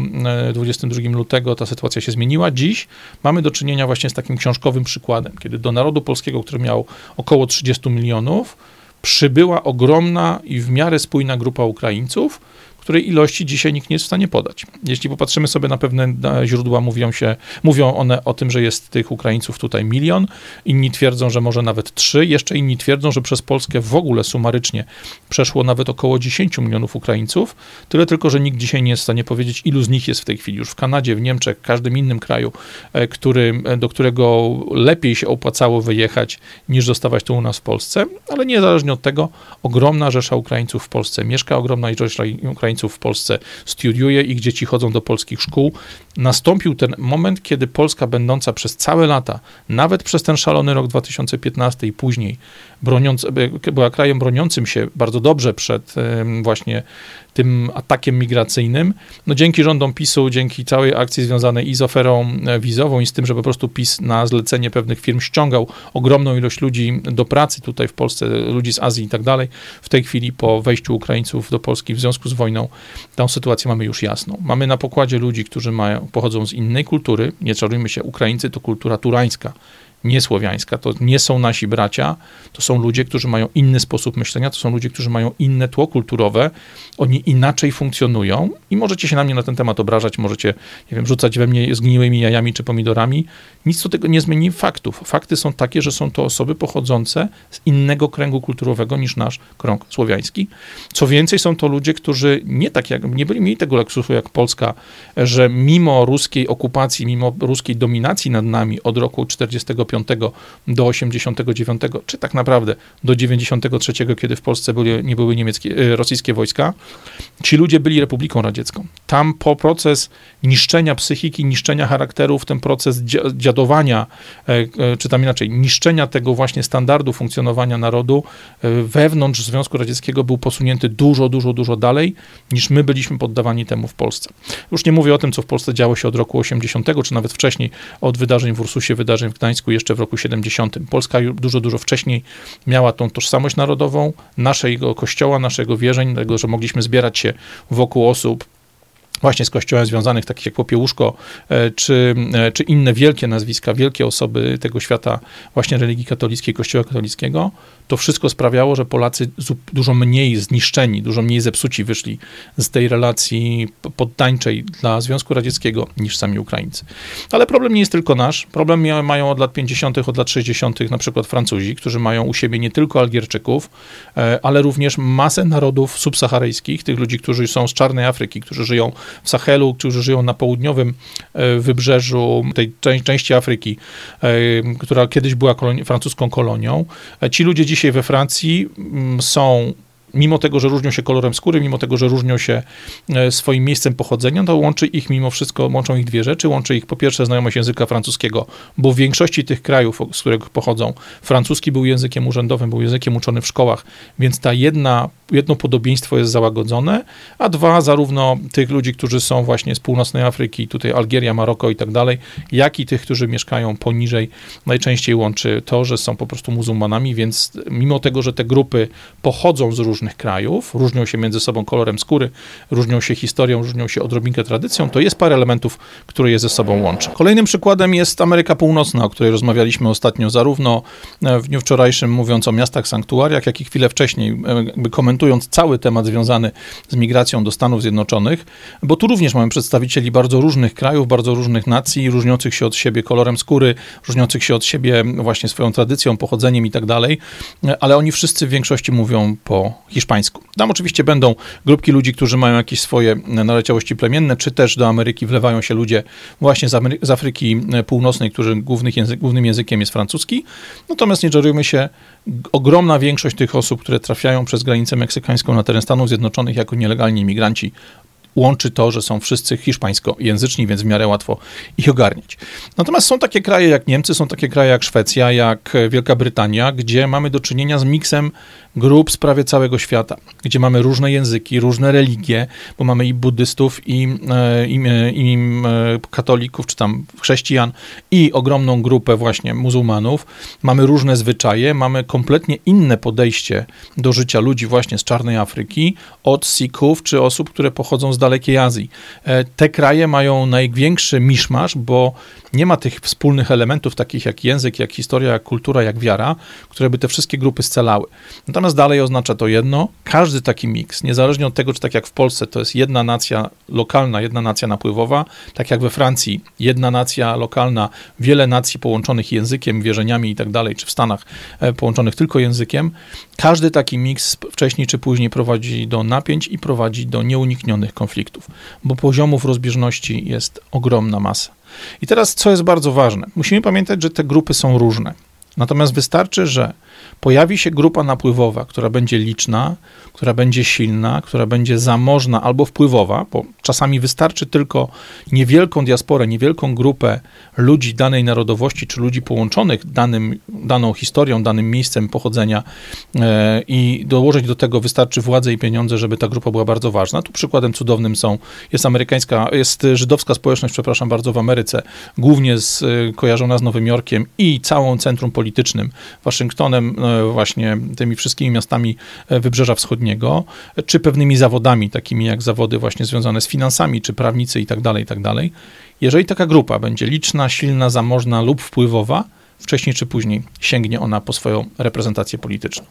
22 e, lutego ta sytuacja się zmieniła. Dziś mamy do czynienia właśnie z takim książkowym przykładem, kiedy do narodu polskiego, który miał około 30 milionów, przybyła ogromna i w miarę spójna grupa Ukraińców, której ilości dzisiaj nikt nie jest w stanie podać. Jeśli popatrzymy sobie na pewne źródła, mówią, się, mówią one o tym, że jest tych Ukraińców tutaj milion, inni twierdzą, że może nawet trzy, jeszcze inni twierdzą, że przez Polskę w ogóle sumarycznie przeszło nawet około 10 milionów Ukraińców, tyle tylko, że nikt dzisiaj nie jest w stanie powiedzieć, ilu z nich jest w tej chwili. Już w Kanadzie, w Niemczech, w każdym innym kraju, e, który, e, do którego lepiej się opłacało wyjechać, niż zostawać tu u nas w Polsce, ale niezależnie od tego, ogromna rzesza Ukraińców w Polsce mieszka, ogromna rzesza Ukraińców Ukraińców w Polsce studiuje, ich dzieci chodzą do polskich szkół. Nastąpił ten moment, kiedy Polska, będąca przez całe lata, nawet przez ten szalony rok 2015 i później, broniąc, była krajem broniącym się bardzo dobrze przed właśnie tym atakiem migracyjnym. No dzięki rządom PiSu, dzięki całej akcji związanej i z oferą wizową i z tym, że po prostu PiS na zlecenie pewnych firm ściągał ogromną ilość ludzi do pracy tutaj w Polsce, ludzi z Azji i tak dalej. W tej chwili po wejściu Ukraińców do Polski w związku z wojną tę sytuację mamy już jasną. Mamy na pokładzie ludzi, którzy mają, pochodzą z innej kultury. Nie czarujmy się, Ukraińcy to kultura turańska niesłowiańska, to nie są nasi bracia, to są ludzie, którzy mają inny sposób myślenia, to są ludzie, którzy mają inne tło kulturowe, oni inaczej funkcjonują i możecie się na mnie na ten temat obrażać, możecie, nie wiem, rzucać we mnie zgniłymi jajami czy pomidorami. Nic do tego nie zmieni faktów. Fakty są takie, że są to osoby pochodzące z innego kręgu kulturowego niż nasz krąg słowiański. Co więcej, są to ludzie, którzy nie tak jak, nie byli mieli tego luksusu jak Polska, że mimo ruskiej okupacji, mimo ruskiej dominacji nad nami od roku 45 85 do 89, czy tak naprawdę do 93, kiedy w Polsce nie były niemieckie, e, rosyjskie wojska, ci ludzie byli Republiką Radziecką. Tam po proces niszczenia psychiki, niszczenia charakterów, ten proces dziadowania, e, e, czy tam inaczej, niszczenia tego właśnie standardu funkcjonowania narodu wewnątrz Związku Radzieckiego był posunięty dużo, dużo, dużo dalej, niż my byliśmy poddawani temu w Polsce. Już nie mówię o tym, co w Polsce działo się od roku 80, czy nawet wcześniej, od wydarzeń w Ursusie, wydarzeń w Gdańsku jeszcze w roku 70. Polska dużo, dużo wcześniej miała tą tożsamość narodową, naszego kościoła, naszego wierzeń, tego, że mogliśmy zbierać się wokół osób, właśnie z kościołem związanych, takich jak Popiełuszko, e, czy, e, czy inne wielkie nazwiska, wielkie osoby tego świata właśnie religii katolickiej, kościoła katolickiego, to wszystko sprawiało, że Polacy dużo mniej zniszczeni, dużo mniej zepsuci wyszli z tej relacji poddańczej dla Związku Radzieckiego niż sami Ukraińcy. Ale problem nie jest tylko nasz. Problem mają od lat 50., od lat 60. na przykład Francuzi, którzy mają u siebie nie tylko Algierczyków, e, ale również masę narodów subsaharyjskich, tych ludzi, którzy są z czarnej Afryki, którzy żyją w Sahelu, którzy żyją na południowym e, wybrzeżu tej części Afryki, e, która kiedyś była francuską kolonią. Ci ludzie dziś dzisiaj we Francji mm, są mimo tego, że różnią się kolorem skóry, mimo tego, że różnią się e, swoim miejscem pochodzenia, to łączy ich mimo wszystko, łączą ich dwie rzeczy. Łączy ich po pierwsze znajomość języka francuskiego, bo w większości tych krajów, z których pochodzą, francuski był językiem urzędowym, był językiem uczony w szkołach, więc ta jedna, jedno podobieństwo jest załagodzone, a dwa, zarówno tych ludzi, którzy są właśnie z północnej Afryki, tutaj Algieria, Maroko i tak dalej, jak i tych, którzy mieszkają poniżej, najczęściej łączy to, że są po prostu muzułmanami, więc mimo tego, że te grupy pochodzą z różnych różnych krajów, różnią się między sobą kolorem skóry, różnią się historią, różnią się odrobinkę tradycją, to jest parę elementów, które je ze sobą łączy. Kolejnym przykładem jest Ameryka Północna, o której rozmawialiśmy ostatnio, zarówno e, w dniu wczorajszym mówiąc o miastach sanktuariach, jak i chwilę wcześniej, e, komentując cały temat związany z migracją do Stanów Zjednoczonych, bo tu również mamy przedstawicieli bardzo różnych krajów, bardzo różnych nacji, różniących się od siebie kolorem skóry, różniących się od siebie właśnie swoją tradycją, pochodzeniem i tak dalej, e, ale oni wszyscy w większości mówią po hiszpańsku. Tam oczywiście będą grupki ludzi, którzy mają jakieś swoje naleciałości plemienne, czy też do Ameryki wlewają się ludzie właśnie z, Amery z Afryki Północnej, którzy język, głównym językiem jest francuski. Natomiast nie czarujmy się, ogromna większość tych osób, które trafiają przez granicę meksykańską na teren Stanów Zjednoczonych jako nielegalni imigranci, łączy to, że są wszyscy hiszpańskojęzyczni, więc w miarę łatwo ich ogarniać. Natomiast są takie kraje jak Niemcy, są takie kraje jak Szwecja, jak Wielka Brytania, gdzie mamy do czynienia z miksem grup z prawie całego świata, gdzie mamy różne języki, różne religie, bo mamy i buddystów, i, e, i, e, i e, katolików, czy tam chrześcijan, i ogromną grupę właśnie muzułmanów. Mamy różne zwyczaje, mamy kompletnie inne podejście do życia ludzi właśnie z czarnej Afryki od Sikhów, czy osób, które pochodzą z dalekiej Azji. Te kraje mają największy miszmasz, bo nie ma tych wspólnych elementów, takich jak język, jak historia, jak kultura, jak wiara, które by te wszystkie grupy scalały. Natomiast dalej oznacza to jedno, każdy taki miks, niezależnie od tego, czy tak jak w Polsce to jest jedna nacja lokalna, jedna nacja napływowa, tak jak we Francji jedna nacja lokalna, wiele nacji połączonych językiem, wierzeniami i tak dalej, czy w Stanach e, połączonych tylko językiem, każdy taki miks wcześniej czy później prowadzi do napięć i prowadzi do nieuniknionych konfliktów, bo poziomów rozbieżności jest ogromna masa. I teraz, co jest bardzo ważne, musimy pamiętać, że te grupy są różne. Natomiast wystarczy, że pojawi się grupa napływowa, która będzie liczna, która będzie silna, która będzie zamożna albo wpływowa, bo czasami wystarczy tylko niewielką diasporę, niewielką grupę ludzi danej narodowości, czy ludzi połączonych danym, daną historią, danym miejscem pochodzenia e, i dołożyć do tego wystarczy władzę i pieniądze, żeby ta grupa była bardzo ważna. Tu przykładem cudownym są, jest amerykańska, jest żydowska społeczność, przepraszam bardzo, w Ameryce, głównie z, e, kojarzona z Nowym Jorkiem i całą centrum politycznym, Waszyngtonem, e, właśnie tymi wszystkimi miastami e, Wybrzeża Wschodniego, czy pewnymi zawodami, takimi jak zawody właśnie związane z finansami, czy prawnicy i tak dalej, i tak dalej. Jeżeli taka grupa będzie liczna, silna, zamożna lub wpływowa, wcześniej czy później sięgnie ona po swoją reprezentację polityczną.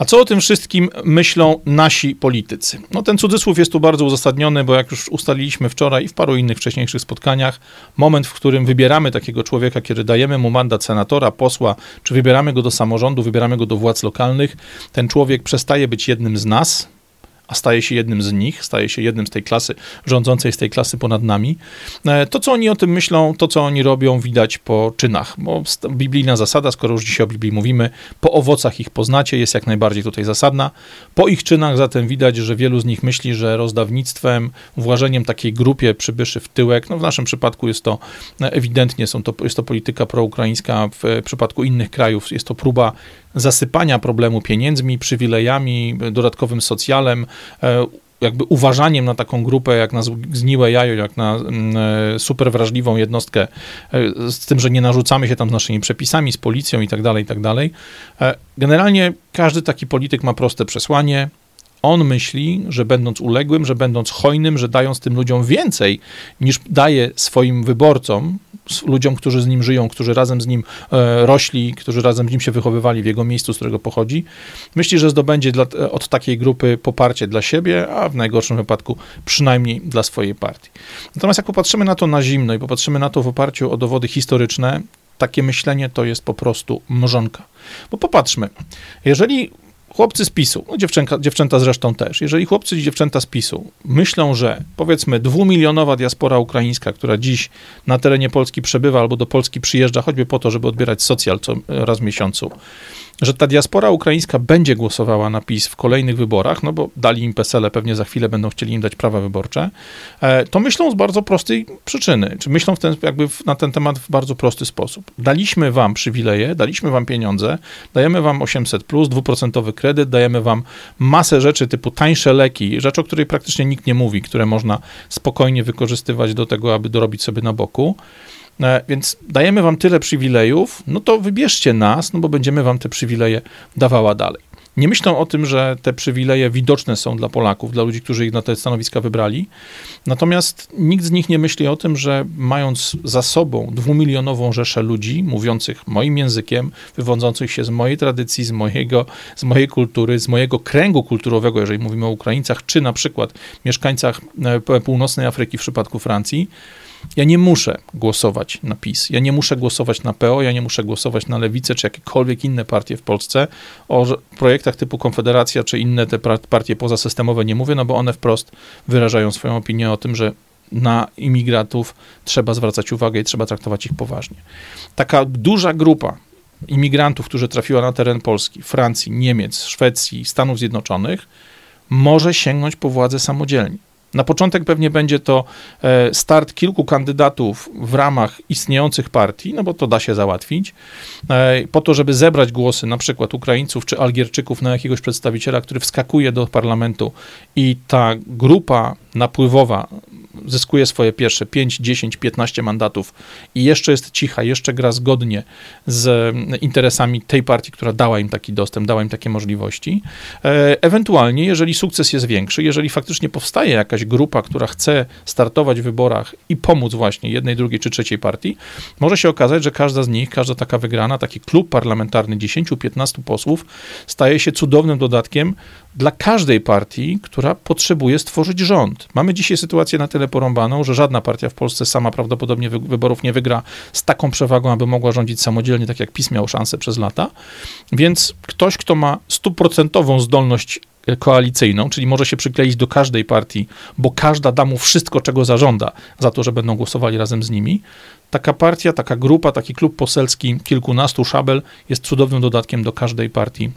A co o tym wszystkim myślą nasi politycy? No ten cudzysłów jest tu bardzo uzasadniony, bo jak już ustaliliśmy wczoraj i w paru innych wcześniejszych spotkaniach, moment, w którym wybieramy takiego człowieka, kiedy dajemy mu mandat senatora, posła, czy wybieramy go do samorządu, wybieramy go do władz lokalnych, ten człowiek przestaje być jednym z nas, a staje się jednym z nich, staje się jednym z tej klasy rządzącej, z tej klasy ponad nami. E, to, co oni o tym myślą, to, co oni robią, widać po czynach, bo biblijna zasada, skoro już dzisiaj o Biblii mówimy, po owocach ich poznacie, jest jak najbardziej tutaj zasadna. Po ich czynach zatem widać, że wielu z nich myśli, że rozdawnictwem, włażeniem takiej grupie przybyszy w tyłek, no w naszym przypadku jest to ewidentnie, są to, jest to polityka proukraińska, w przypadku innych krajów jest to próba zasypania problemu pieniędzmi, przywilejami, dodatkowym socjalem, e, jakby uważaniem na taką grupę jak na zgniłe jajo, jak na mm, e, super wrażliwą jednostkę, e, z tym, że nie narzucamy się tam z naszymi przepisami, z policją i tak dalej, i tak dalej. Generalnie każdy taki polityk ma proste przesłanie, on myśli, że będąc uległym, że będąc hojnym, że dając tym ludziom więcej niż daje swoim wyborcom, ludziom, którzy z nim żyją, którzy razem z nim e, rośli, którzy razem z nim się wychowywali w jego miejscu, z którego pochodzi, myśli, że zdobędzie dla, od takiej grupy poparcie dla siebie, a w najgorszym wypadku przynajmniej dla swojej partii. Natomiast jak popatrzymy na to na zimno i popatrzymy na to w oparciu o dowody historyczne, takie myślenie to jest po prostu mrzonka. Bo popatrzmy, jeżeli chłopcy z PiSu, no dziewczęta, dziewczęta zresztą też, jeżeli chłopcy i dziewczęta z PiSu myślą, że powiedzmy dwumilionowa diaspora ukraińska, która dziś na terenie Polski przebywa albo do Polski przyjeżdża choćby po to, żeby odbierać socjal co raz w miesiącu, że ta diaspora ukraińska będzie głosowała na PiS w kolejnych wyborach, no bo dali im PESEL, pewnie za chwilę będą chcieli im dać prawa wyborcze, e, to myślą z bardzo prostej przyczyny, czy myślą w ten, jakby na ten temat w bardzo prosty sposób. Daliśmy wam przywileje, daliśmy wam pieniądze, dajemy wam 800+, plus, dwuprocentowy kredyt, dajemy wam masę rzeczy typu tańsze leki, rzecz, o której praktycznie nikt nie mówi, które można spokojnie wykorzystywać do tego, aby dorobić sobie na boku. E, więc dajemy wam tyle przywilejów, no to wybierzcie nas, no bo będziemy wam te przywileje dawała dalej. Nie myślą o tym, że te przywileje widoczne są dla Polaków, dla ludzi, którzy ich na te stanowiska wybrali. Natomiast nikt z nich nie myśli o tym, że mając za sobą dwumilionową rzeszę ludzi mówiących moim językiem, wywodzących się z mojej tradycji, z, mojego, z mojej kultury, z mojego kręgu kulturowego, jeżeli mówimy o Ukraińcach, czy na przykład mieszkańcach e, północnej Afryki w przypadku Francji, ja nie muszę głosować na PiS, ja nie muszę głosować na PO, ja nie muszę głosować na Lewicę czy jakiekolwiek inne partie w Polsce. O projektach typu Konfederacja czy inne te partie pozasystemowe nie mówię, no bo one wprost wyrażają swoją opinię o tym, że na imigrantów trzeba zwracać uwagę i trzeba traktować ich poważnie. Taka duża grupa imigrantów, którzy trafiła na teren Polski, Francji, Niemiec, Szwecji, Stanów Zjednoczonych, może sięgnąć po władzę samodzielnie. Na początek pewnie będzie to e, start kilku kandydatów w ramach istniejących partii, no bo to da się załatwić, e, po to, żeby zebrać głosy na przykład Ukraińców czy Algierczyków na jakiegoś przedstawiciela, który wskakuje do parlamentu i ta grupa napływowa zyskuje swoje pierwsze 5, 10, 15 mandatów i jeszcze jest cicha, jeszcze gra zgodnie z interesami tej partii, która dała im taki dostęp, dała im takie możliwości. E, ewentualnie, jeżeli sukces jest większy, jeżeli faktycznie powstaje jakaś grupa, która chce startować w wyborach i pomóc właśnie jednej, drugiej czy trzeciej partii, może się okazać, że każda z nich, każda taka wygrana, taki klub parlamentarny 10-15 posłów staje się cudownym dodatkiem dla każdej partii, która potrzebuje stworzyć rząd. Mamy dzisiaj sytuację na tyle porąbaną, że żadna partia w Polsce sama prawdopodobnie wyborów nie wygra z taką przewagą, aby mogła rządzić samodzielnie, tak jak PiS miał szansę przez lata. Więc ktoś, kto ma stuprocentową zdolność koalicyjną, czyli może się przykleić do każdej partii, bo każda da mu wszystko, czego zażąda, za to, że będą głosowali razem z nimi. Taka partia, taka grupa, taki klub poselski kilkunastu szabel jest cudownym dodatkiem do każdej partii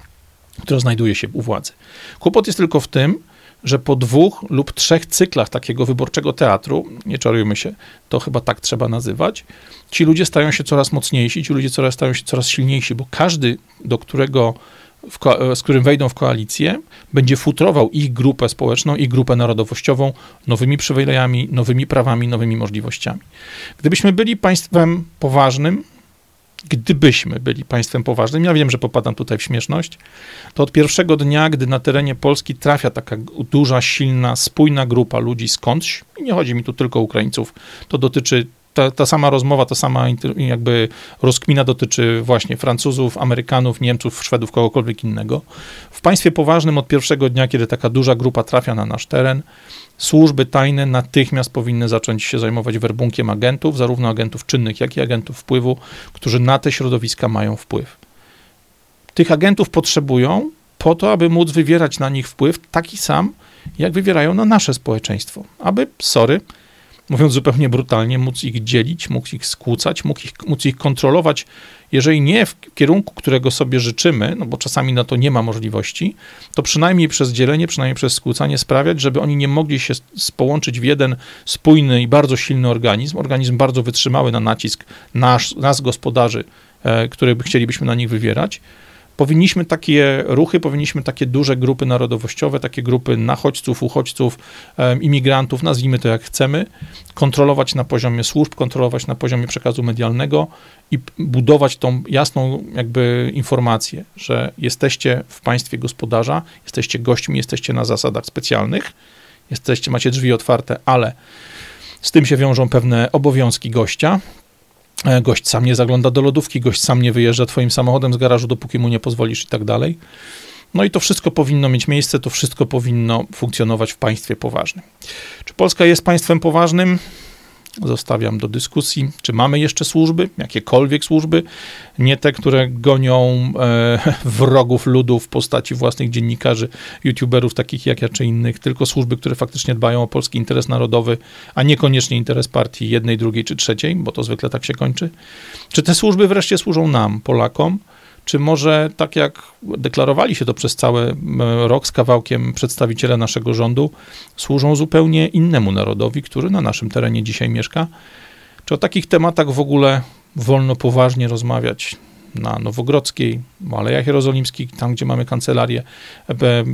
która znajduje się u władzy. Kłopot jest tylko w tym, że po dwóch lub trzech cyklach takiego wyborczego teatru, nie czarujmy się, to chyba tak trzeba nazywać, ci ludzie stają się coraz mocniejsi, ci ludzie coraz, stają się coraz silniejsi, bo każdy, do którego, z którym wejdą w koalicję, będzie futrował ich grupę społeczną, ich grupę narodowościową nowymi przywilejami, nowymi prawami, nowymi możliwościami. Gdybyśmy byli państwem poważnym, gdybyśmy byli państwem poważnym, ja wiem, że popadam tutaj w śmieszność, to od pierwszego dnia, gdy na terenie Polski trafia taka duża, silna, spójna grupa ludzi skądś, i nie chodzi mi tu tylko o Ukraińców, to dotyczy ta, ta, sama rozmowa, ta sama jakby rozkmina dotyczy właśnie Francuzów, Amerykanów, Niemców, Szwedów, kogokolwiek innego. W państwie poważnym od pierwszego dnia, kiedy taka duża grupa trafia na nasz teren, służby tajne natychmiast powinny zacząć się zajmować werbunkiem agentów, zarówno agentów czynnych, jak i agentów wpływu, którzy na te środowiska mają wpływ. Tych agentów potrzebują po to, aby móc wywierać na nich wpływ taki sam, jak wywierają na nasze społeczeństwo. Aby, sorry, mówiąc zupełnie brutalnie, móc ich dzielić, móc ich skłócać, móc ich, móc ich kontrolować, jeżeli nie w kierunku, którego sobie życzymy, no bo czasami na to nie ma możliwości, to przynajmniej przez dzielenie, przynajmniej przez skłócanie sprawiać, żeby oni nie mogli się połączyć w jeden spójny i bardzo silny organizm, organizm bardzo wytrzymały na nacisk nasz, nas gospodarzy, e, który chcielibyśmy na nich wywierać, powinniśmy takie ruchy, powinniśmy takie duże grupy narodowościowe, takie grupy nachodźców, uchodźców, imigrantów, nazwijmy to jak chcemy, kontrolować na poziomie służb, kontrolować na poziomie przekazu medialnego i budować tą jasną jakby informację, że jesteście w państwie gospodarza, jesteście gośćmi, jesteście na zasadach specjalnych, jesteście, macie drzwi otwarte, ale z tym się wiążą pewne obowiązki gościa, gość sam nie zagląda do lodówki, gość sam nie wyjeżdża twoim samochodem z garażu, dopóki mu nie pozwolisz i tak dalej. No i to wszystko powinno mieć miejsce, to wszystko powinno funkcjonować w państwie poważnym. Czy Polska jest państwem poważnym? Zostawiam do dyskusji, czy mamy jeszcze służby, jakiekolwiek służby, nie te, które gonią e, wrogów ludu w postaci własnych dziennikarzy, youtuberów takich jak ja czy innych, tylko służby, które faktycznie dbają o polski interes narodowy, a niekoniecznie interes partii jednej, drugiej czy trzeciej, bo to zwykle tak się kończy. Czy te służby wreszcie służą nam, Polakom? Czy może tak jak deklarowali się to przez cały rok z kawałkiem przedstawiciele naszego rządu, służą zupełnie innemu narodowi, który na naszym terenie dzisiaj mieszka? Czy o takich tematach w ogóle wolno poważnie rozmawiać na Nowogrodzkiej, Alejach Jerozolimskich, tam gdzie mamy kancelarię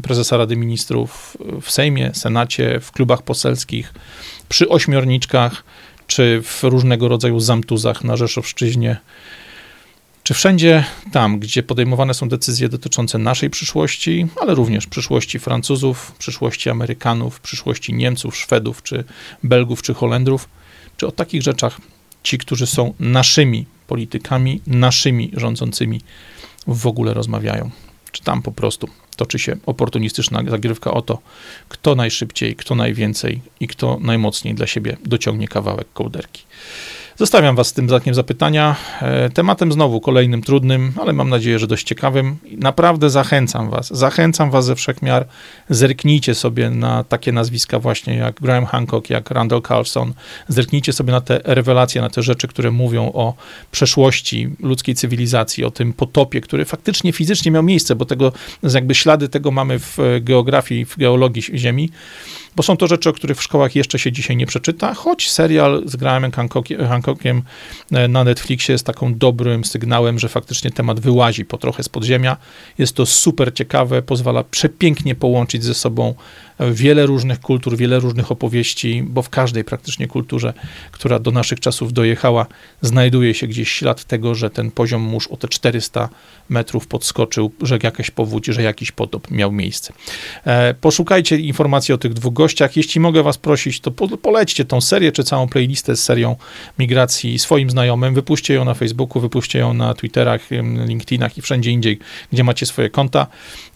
prezesa Rady Ministrów, w Sejmie, Senacie, w klubach poselskich, przy ośmiorniczkach, czy w różnego rodzaju zamtuzach na Rzeszowszczyźnie, czy wszędzie tam, gdzie podejmowane są decyzje dotyczące naszej przyszłości, ale również przyszłości Francuzów, przyszłości Amerykanów, przyszłości Niemców, Szwedów, czy Belgów, czy Holendrów, czy o takich rzeczach ci, którzy są naszymi politykami, naszymi rządzącymi, w ogóle rozmawiają? Czy tam po prostu toczy się oportunistyczna zagrywka o to, kto najszybciej, kto najwięcej i kto najmocniej dla siebie dociągnie kawałek kołderki. Zostawiam Was z tym znakiem zapytania. E, tematem znowu kolejnym trudnym, ale mam nadzieję, że dość ciekawym. Naprawdę zachęcam Was, zachęcam Was ze wszechmiar. Zerknijcie sobie na takie nazwiska właśnie jak Graham Hancock, jak Randall Carlson. Zerknijcie sobie na te rewelacje, na te rzeczy, które mówią o przeszłości ludzkiej cywilizacji, o tym potopie, który faktycznie fizycznie miał miejsce, bo tego, jakby ślady tego mamy w geografii, w geologii Ziemi bo są to rzeczy, o których w szkołach jeszcze się dzisiaj nie przeczyta, choć serial z Grahamem Hancockiem e, na Netflixie jest taką dobrym sygnałem, że faktycznie temat wyłazi po trochę z podziemia. Jest to super ciekawe, pozwala przepięknie połączyć ze sobą wiele różnych kultur, wiele różnych opowieści, bo w każdej praktycznie kulturze, która do naszych czasów dojechała, znajduje się gdzieś ślad tego, że ten poziom mórz o te 400 metrów podskoczył, że jakaś powódź, że jakiś potop miał miejsce. E, poszukajcie informacji o tych dwóch gościach. Jeśli mogę was prosić, to polećcie tą serię, czy całą playlistę z serią migracji swoim znajomym, wypuśćcie ją na Facebooku, wypuśćcie ją na Twitterach, LinkedInach i wszędzie indziej, gdzie macie swoje konta,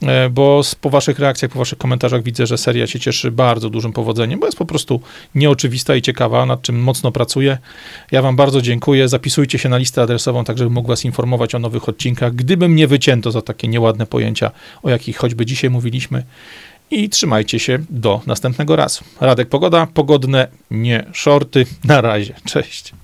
e, bo po waszych reakcjach, po waszych komentarzach widzę, że seria seria się cieszy bardzo dużym powodzeniem, bo jest po prostu nieoczywista i ciekawa, nad czym mocno pracuję. Ja Wam bardzo dziękuję. Zapisujcie się na listę adresową, tak żebym mógł Was informować o nowych odcinkach, gdyby mnie wycięto za takie nieładne pojęcia, o jakich choćby dzisiaj mówiliśmy. I trzymajcie się do następnego razu. Radek Pogoda, pogodne, nie shorty. Na razie. Cześć.